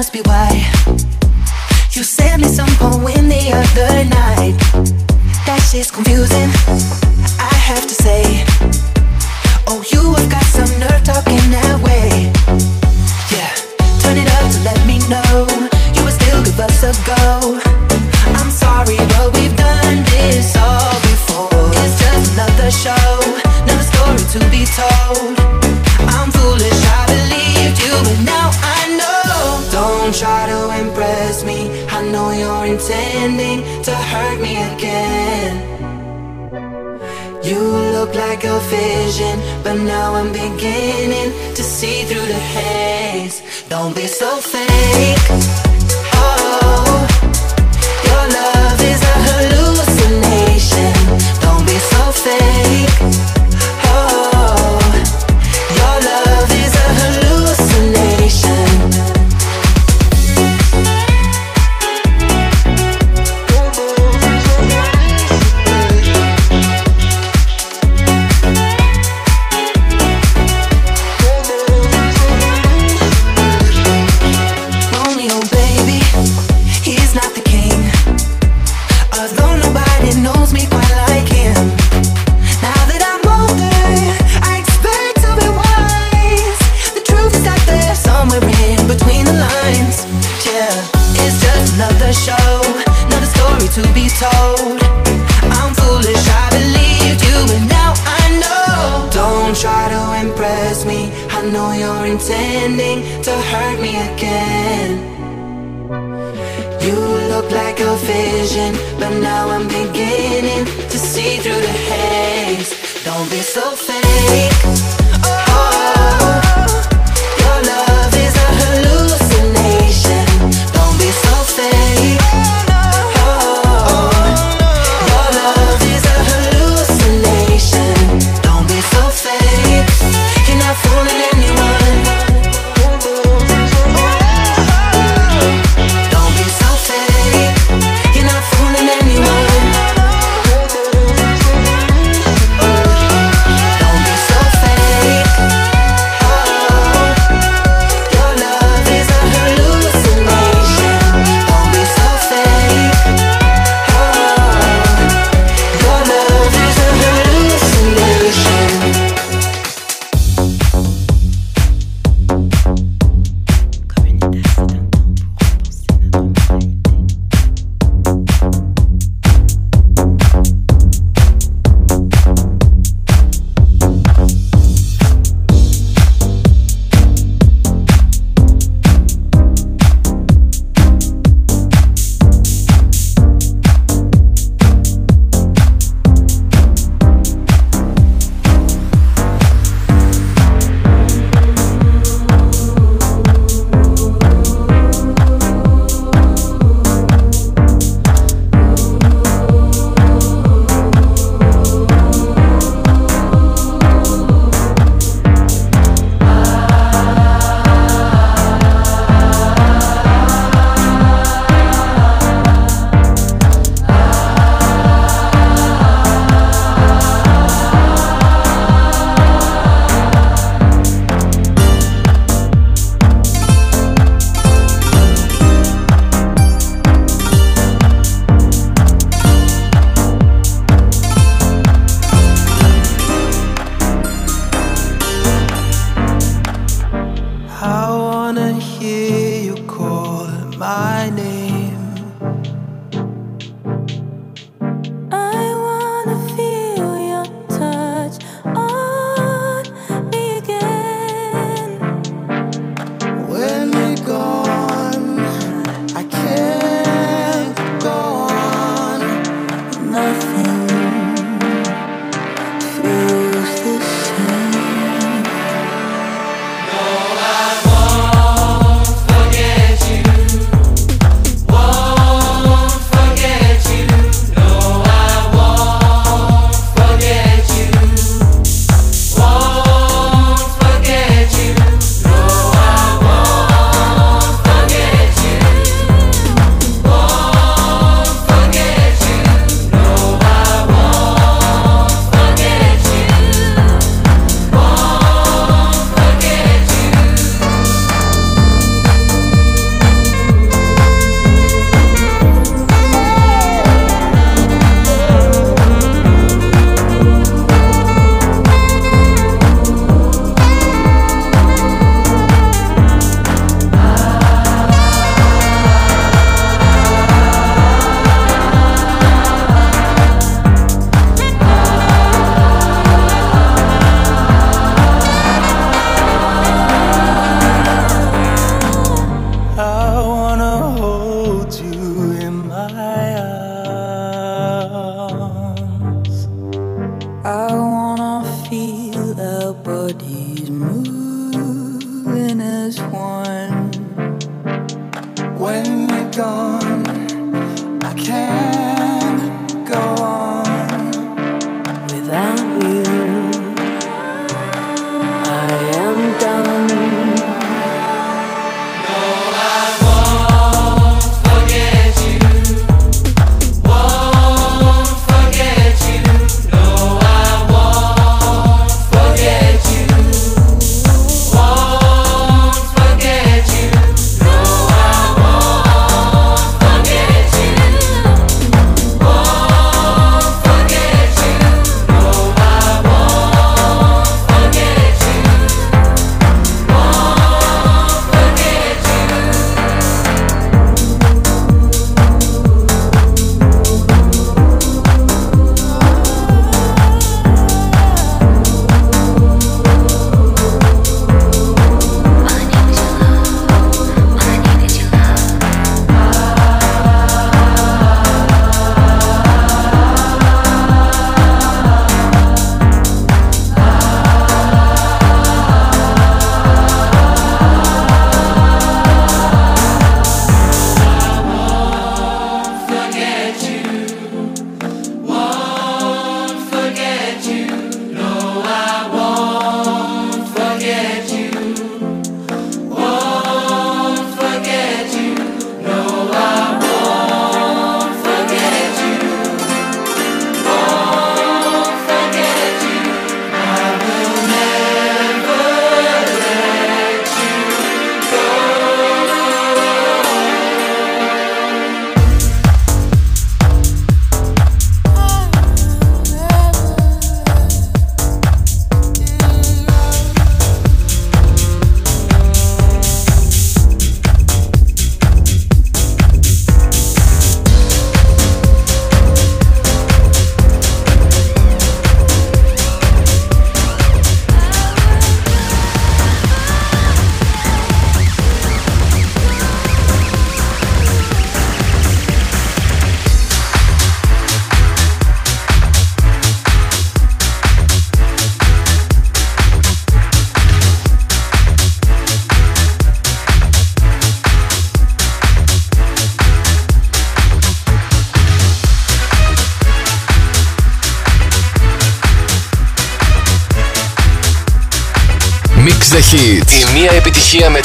Must be why. You sent me some poem the other night. That shit's confusing, I have to say. Oh, you have got some nerve talking that way. Yeah, turn it up to let me know you would still give us a go. I'm sorry, but we've done this all before. It's just another show, another story to be told. I'm foolish, I believed you, but now I know. Don't try to impress me. I know you're intending to hurt me again. You look like a vision, but now I'm beginning to see through the haze. Don't be so fake. Oh, your love is a hallucination. Don't be so fake.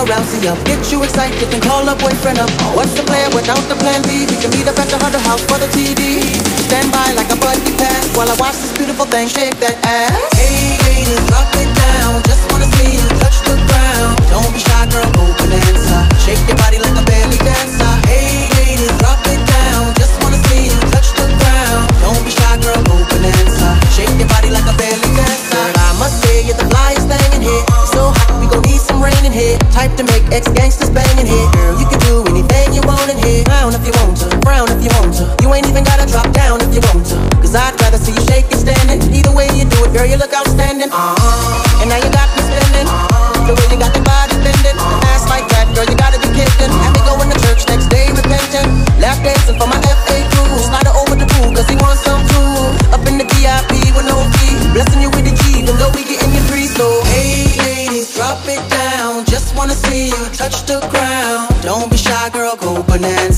or rousey up. Get you excited and call a boyfriend up. What's the plan without the plan B? We can meet up at the Hunter House for the TV. Stand by like a buddy pass while I watch this beautiful thing shake that ass. Hey hey, drop it Type to make ex gangsters banging here. Girl, you can do anything you want in here. Frown if you want to, frown if you want to. You ain't even gotta drop down if you want to. Cause I'd rather see you shake it standing. Either way you do it, girl, you look outstanding. Uh-huh. And now you got me spending. Uh-huh. The way you got the body.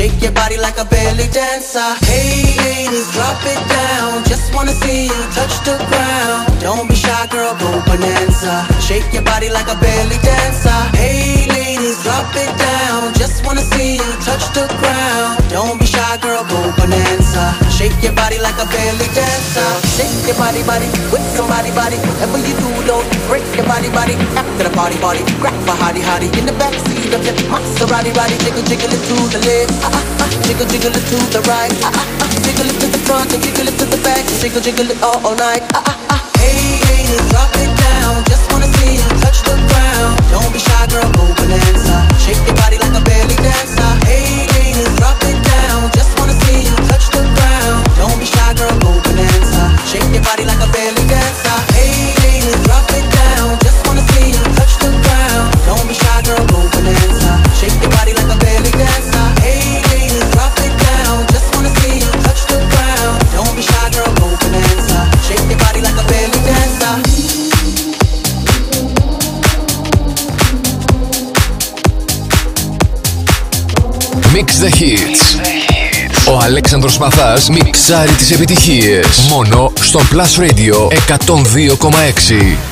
Shake your body like a belly dancer. Hey, ladies, drop it down. Just wanna see you touch the ground. Don't be shy, girl, go bonanza. Shake your body like a belly dancer. Hey, ladies, drop it down. Just wanna see you touch the ground. Don't be shy, girl, go bonanza. Shake your body like a belly dancer. Shake your body, body with somebody, body. Whatever you do, don't break your body, body. After the party, party, grab a hottie, hottie in the backseat of your Maserati, body, jiggle, jiggle it to the lips. Jiggle, jiggle it to the right. Ah, ah, ah. Jiggle it to the front and jiggle it to the back. Jiggle, jiggle it all, all night. Hey, hey, drop it down. Just wanna see you touch the ground. Don't be shy, girl, go bonanza. Shake your body like a belly dancer. Mix the Hits. Ο Αλέξανδρος Μαθάς μιξάρει τις επιτυχίες. Μόνο στο Plus Radio 102,6.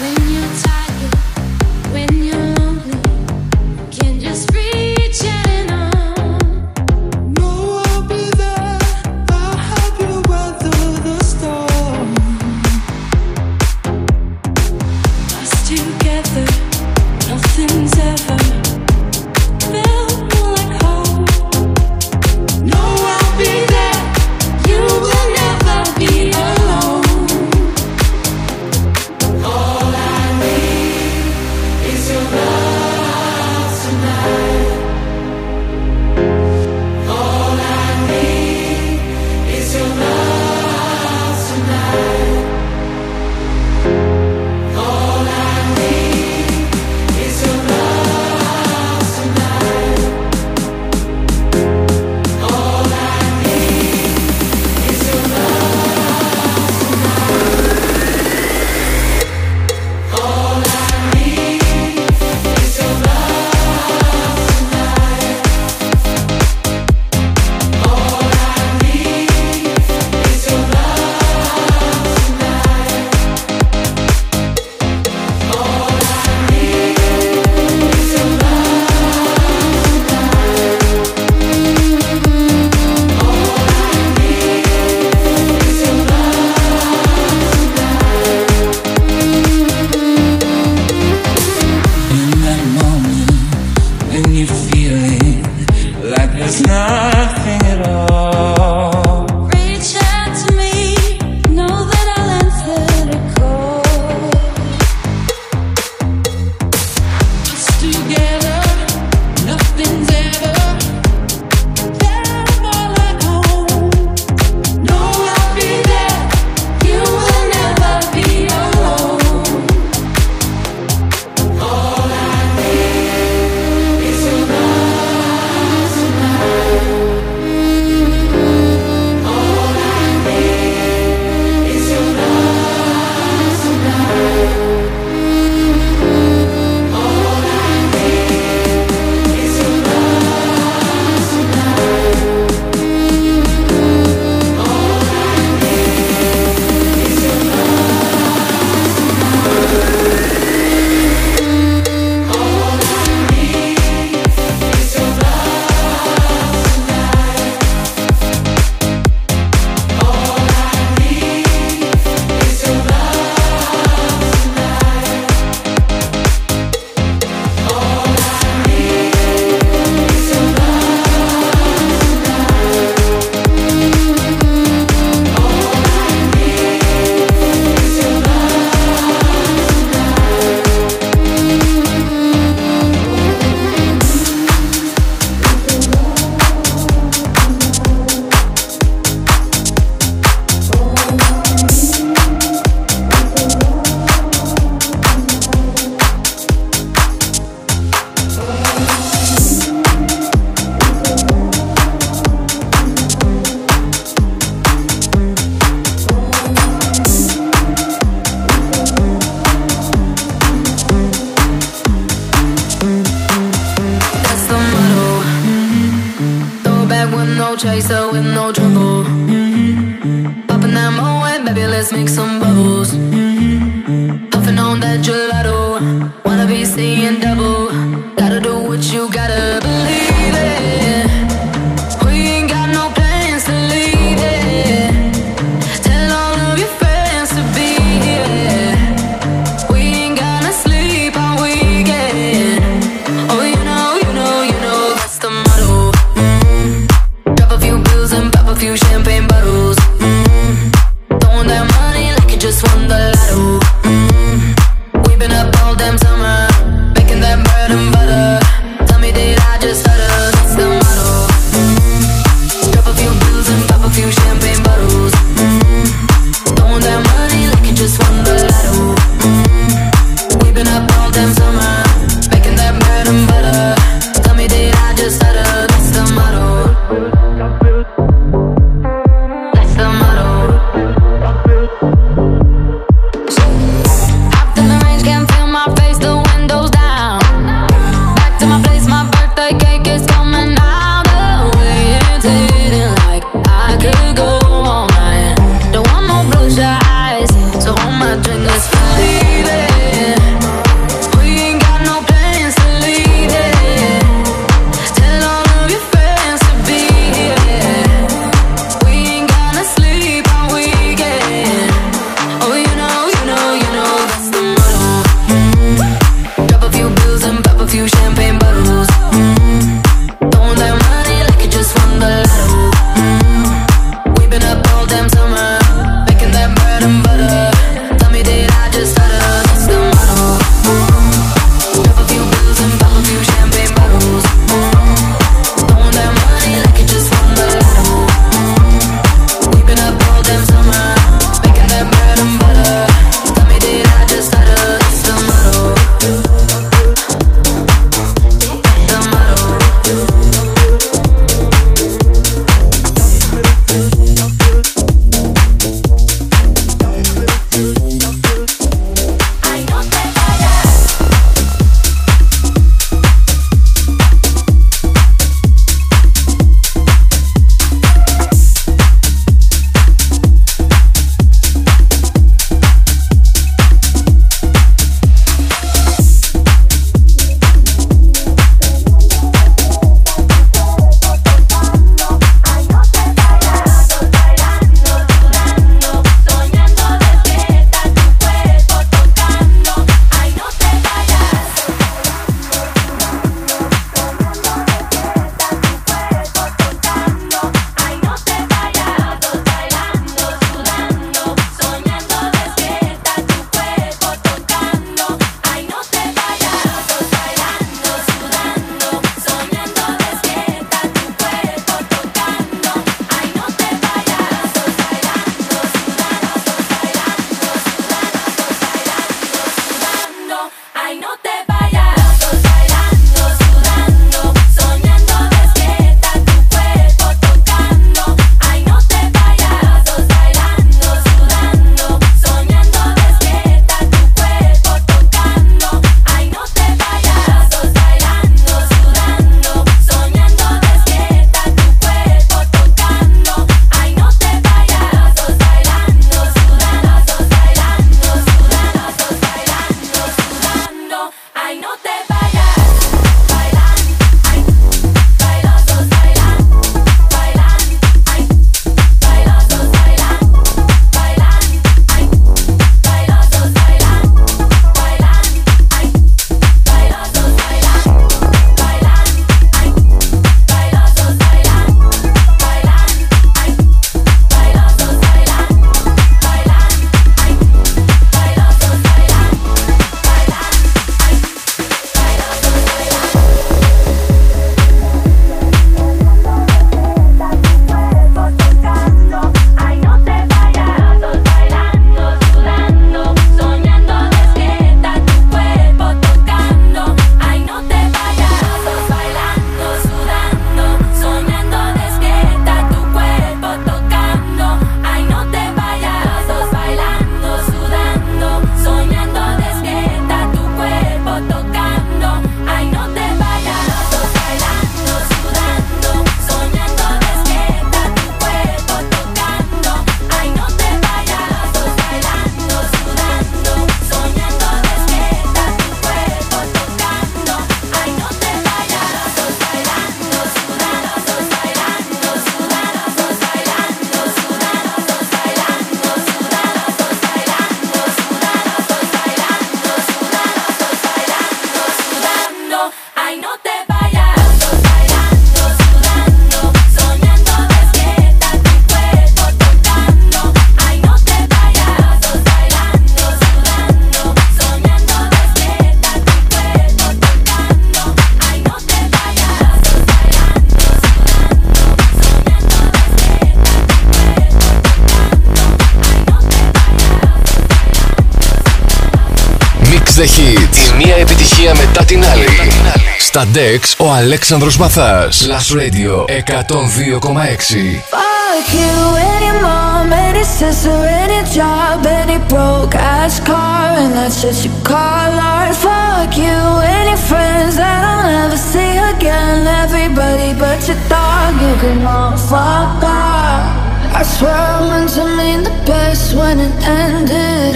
Στα DEX ο Αλέξανδρος Μαθάς. Plus Radio 102,6. Fuck you, any mom, any sister, any job, any broke ass car, and that's just your call art. Fuck you, any friends that I'll never see again, everybody but your dog, you can all fuck off. I swear I meant to mean the best when it ended.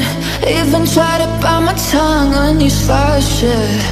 Even tried to bite my tongue on you, star shit.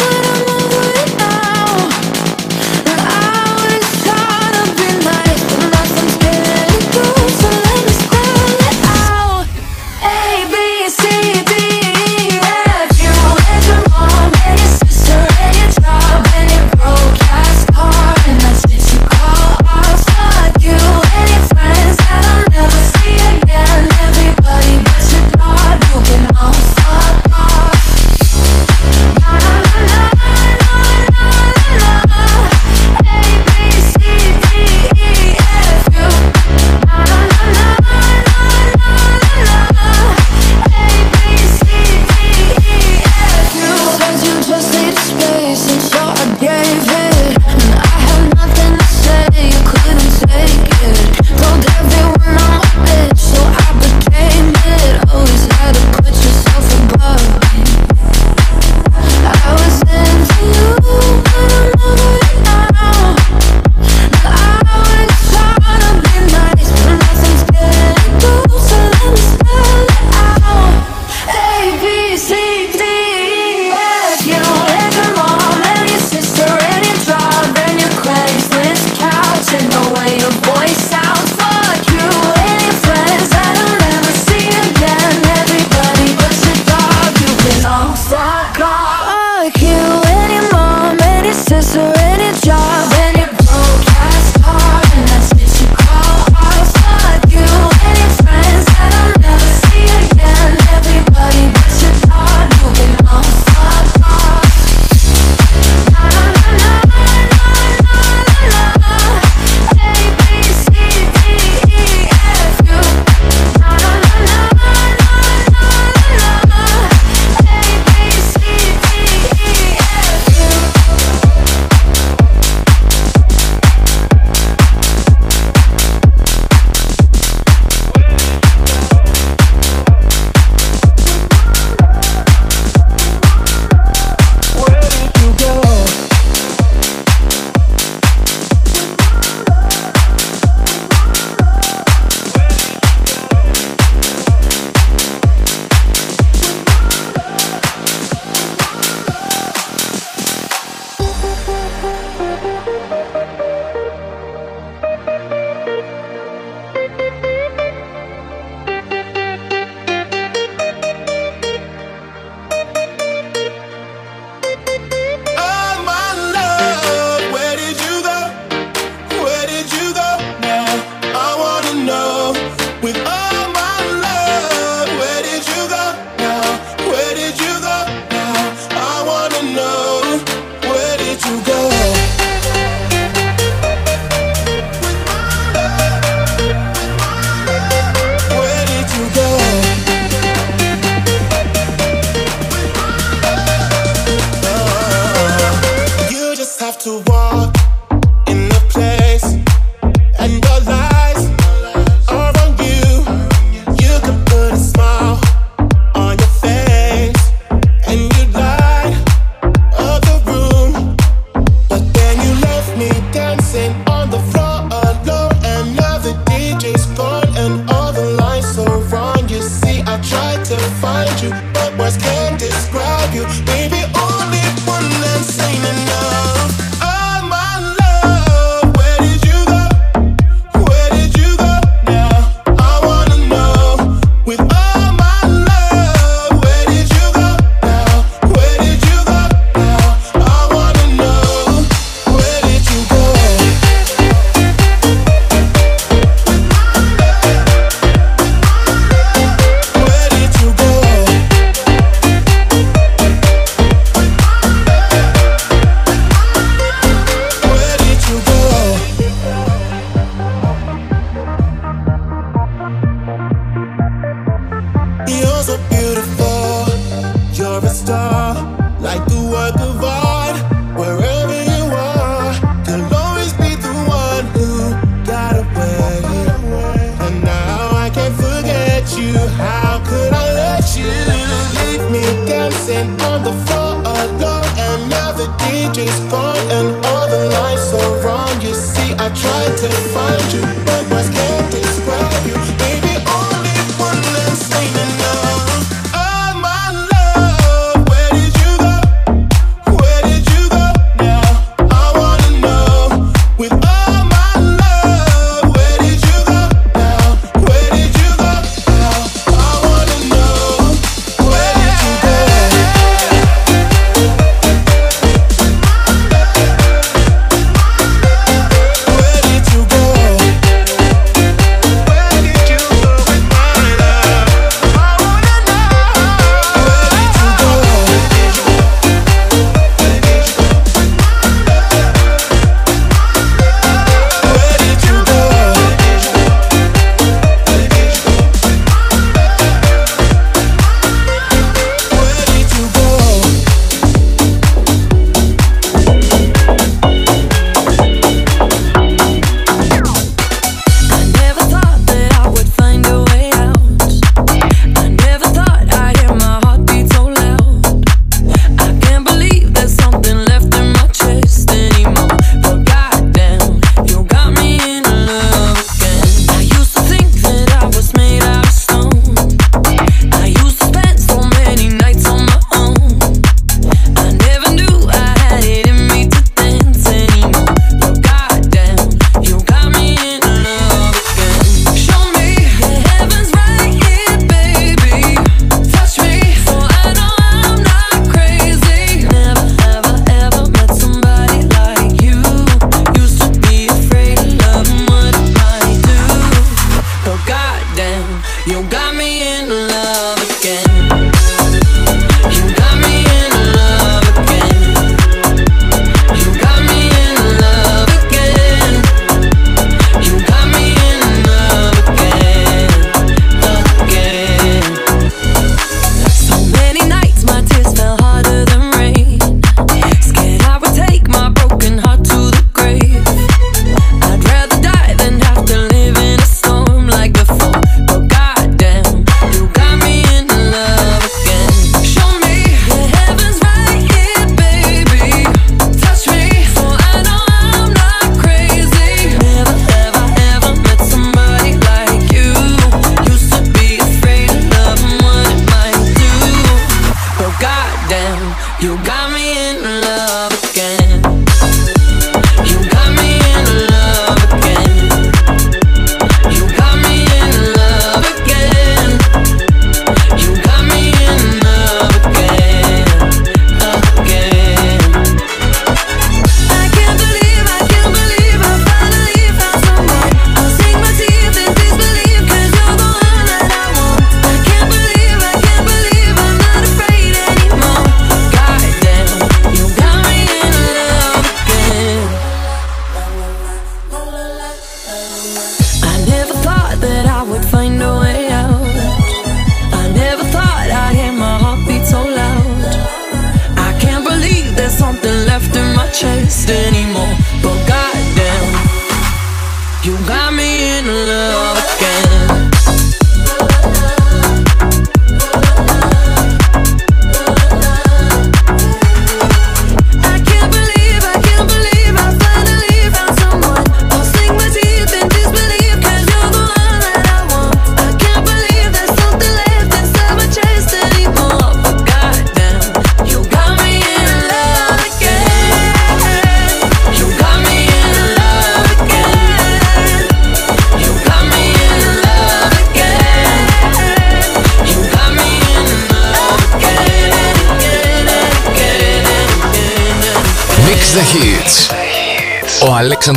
find you, but words can't describe you.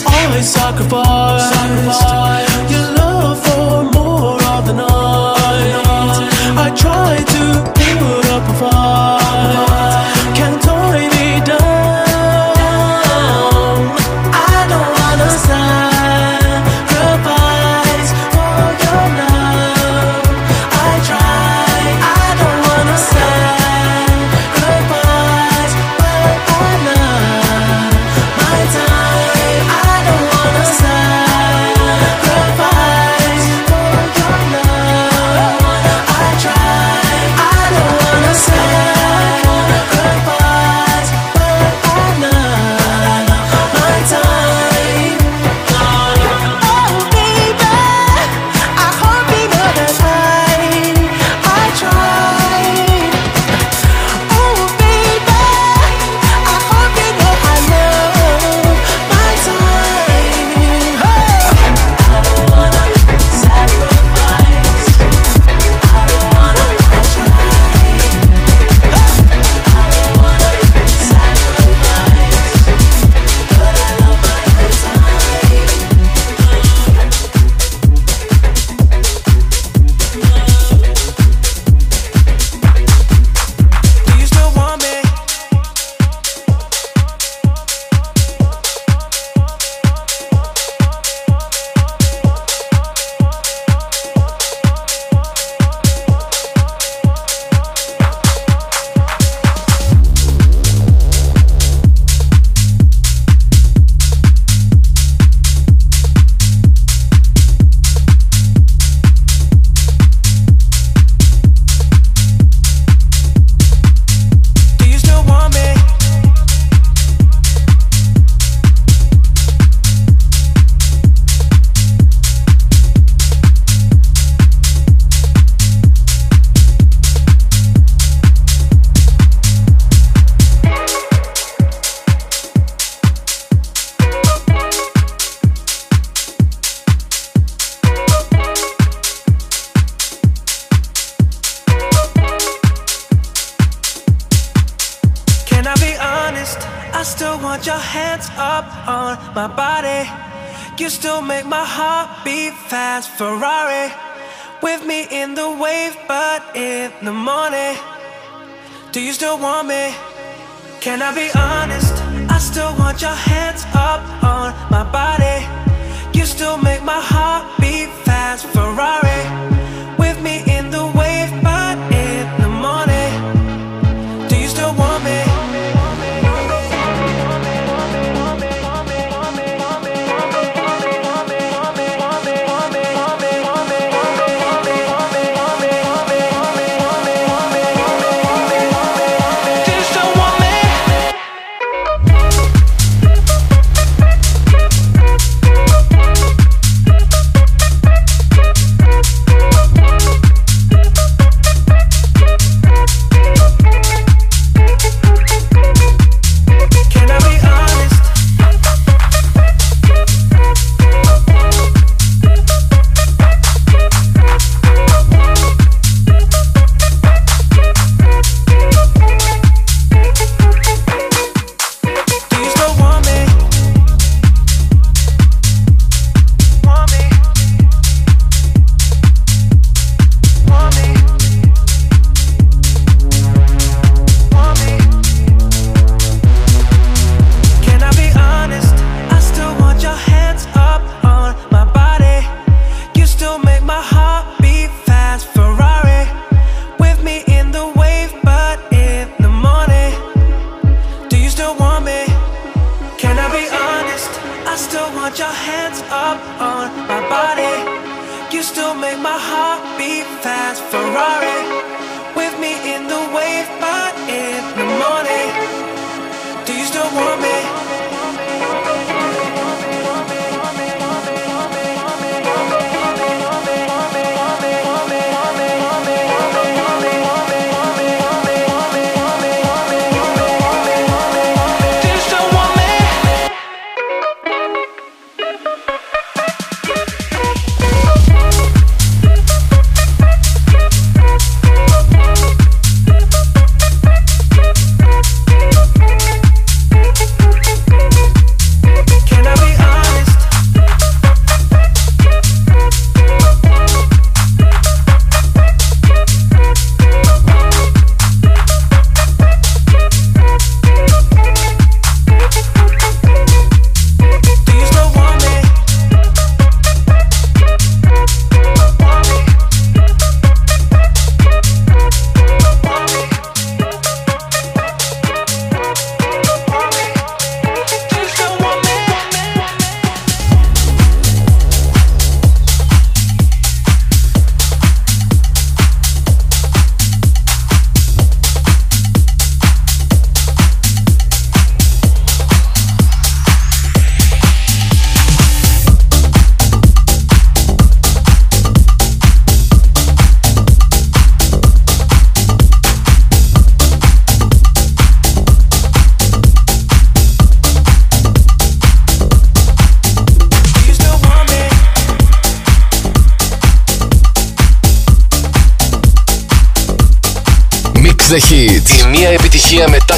Feelings. Cause I sacrificed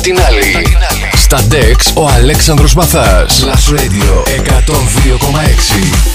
την άλλη. Στα DEX ο Αλέξανδρος Μαθάς. Last Radio 102,6.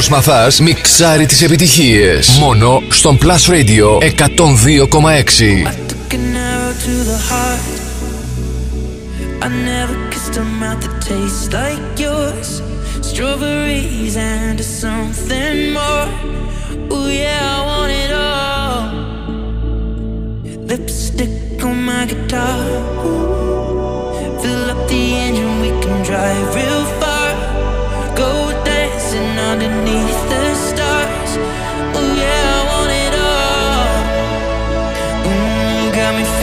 Αλέξανδρος Μαθάς μιξάρει τις επιτυχίες μόνο στον Plus Radio 102,6 I never kissed a mouth that tastes like yours Strawberries and something more Oh yeah, I want it all Lipstick on my guitar Fill up the engine, we can drive real far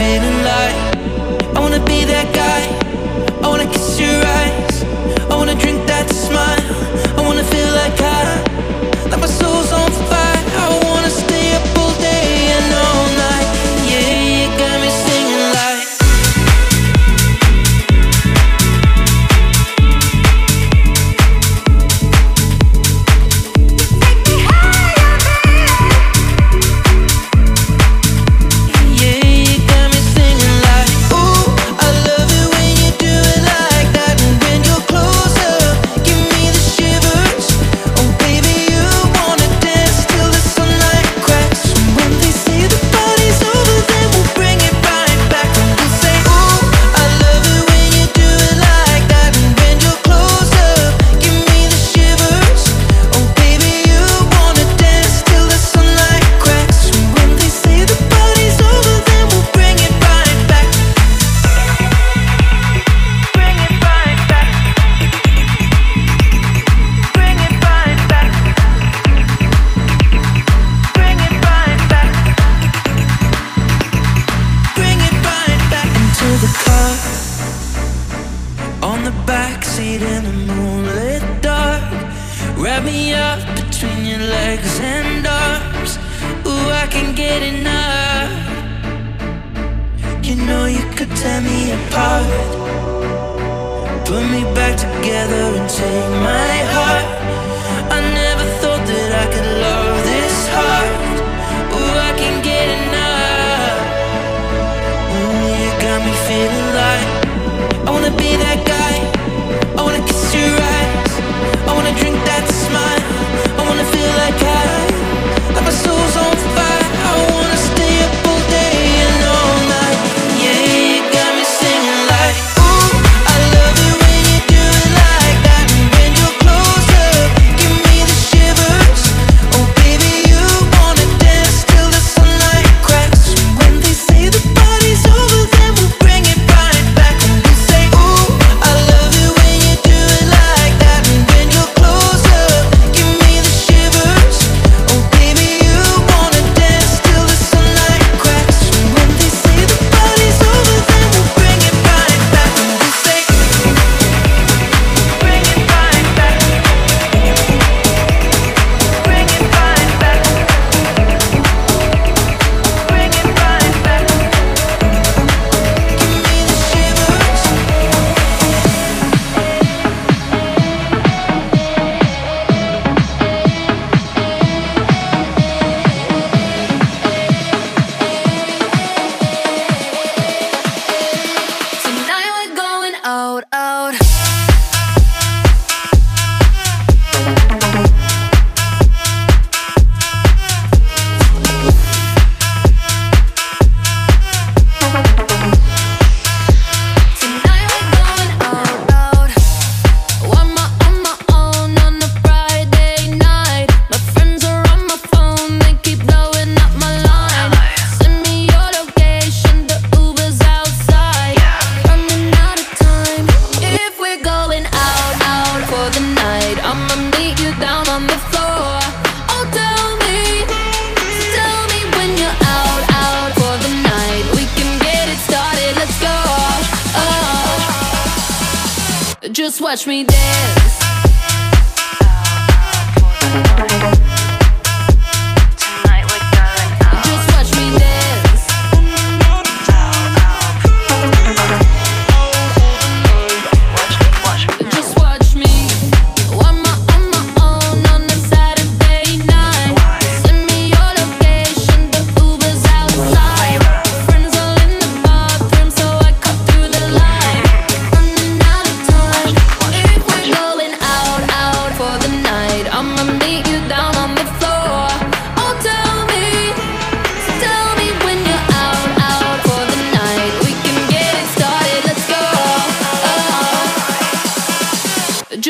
me feeling I wanna be that guy. I wanna kiss your eyes. I wanna drink that smile.